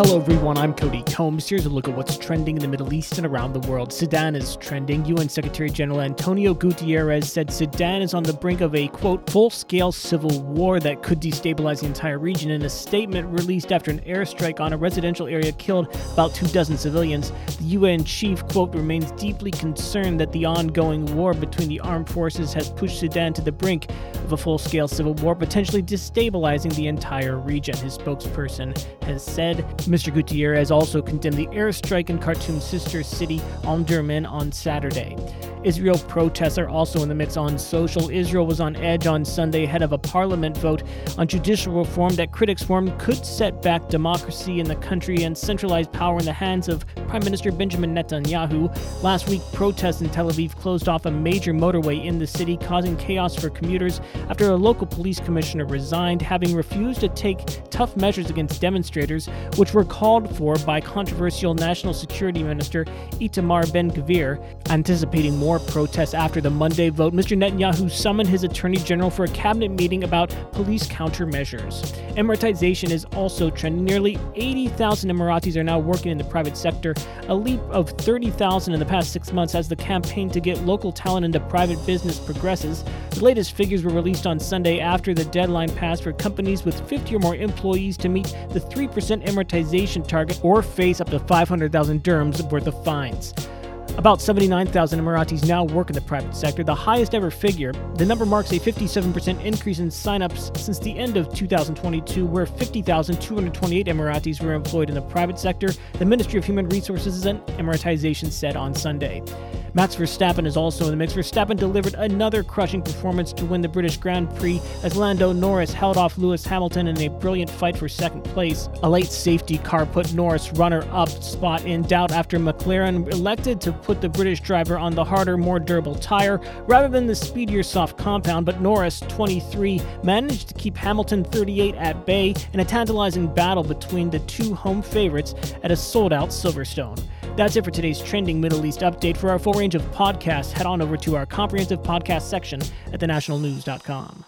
Hello, everyone. I'm Cody Combs. Here's a look at what's trending in the Middle East and around the world. Sudan is trending. UN Secretary General Antonio Guterres said Sudan is on the brink of a, quote, full scale civil war that could destabilize the entire region. In a statement released after an airstrike on a residential area killed about two dozen civilians, the UN chief, quote, remains deeply concerned that the ongoing war between the armed forces has pushed Sudan to the brink of a full scale civil war, potentially destabilizing the entire region, his spokesperson has said. Mr. Guterres also condemned the airstrike in Khartoum's sister city, Omdurman, on Saturday. Israel protests are also in the mix on social. Israel was on edge on Sunday ahead of a parliament vote on judicial reform that critics warned could set back democracy in the country and centralize power in the hands of Prime Minister Benjamin Netanyahu. Last week, protests in Tel Aviv closed off a major motorway in the city, causing chaos for commuters after a local police commissioner resigned, having refused to take tough measures against demonstrators, which were called for by controversial National Security Minister Itamar Ben Gvir. Anticipating more protests after the Monday vote, Mr. Netanyahu summoned his attorney general for a cabinet meeting about police countermeasures. Emiratization is also trending. Nearly 80,000 Emiratis are now working in the private sector, a leap of 30,000 in the past six months as the campaign to get local talent into private business progresses. The latest figures were released on Sunday after the deadline passed for companies with 50 or more employees to meet the 3% Emiratization target or face up to 500,000 dirhams worth of fines. About 79,000 Emiratis now work in the private sector, the highest ever figure. The number marks a 57% increase in signups since the end of 2022, where 50,228 Emiratis were employed in the private sector, the Ministry of Human Resources and Emiratization said on Sunday. Max Verstappen is also in the mix. Verstappen delivered another crushing performance to win the British Grand Prix as Lando Norris held off Lewis Hamilton in a brilliant fight for second place. A late safety car put Norris runner up spot in doubt after McLaren elected to put the British driver on the harder, more durable tire rather than the speedier soft compound, but Norris, 23, managed to keep Hamilton 38 at bay in a tantalizing battle between the two home favorites at a sold out Silverstone. That's it for today's trending Middle East update. For our full range of podcasts, head on over to our comprehensive podcast section at thenationalnews.com.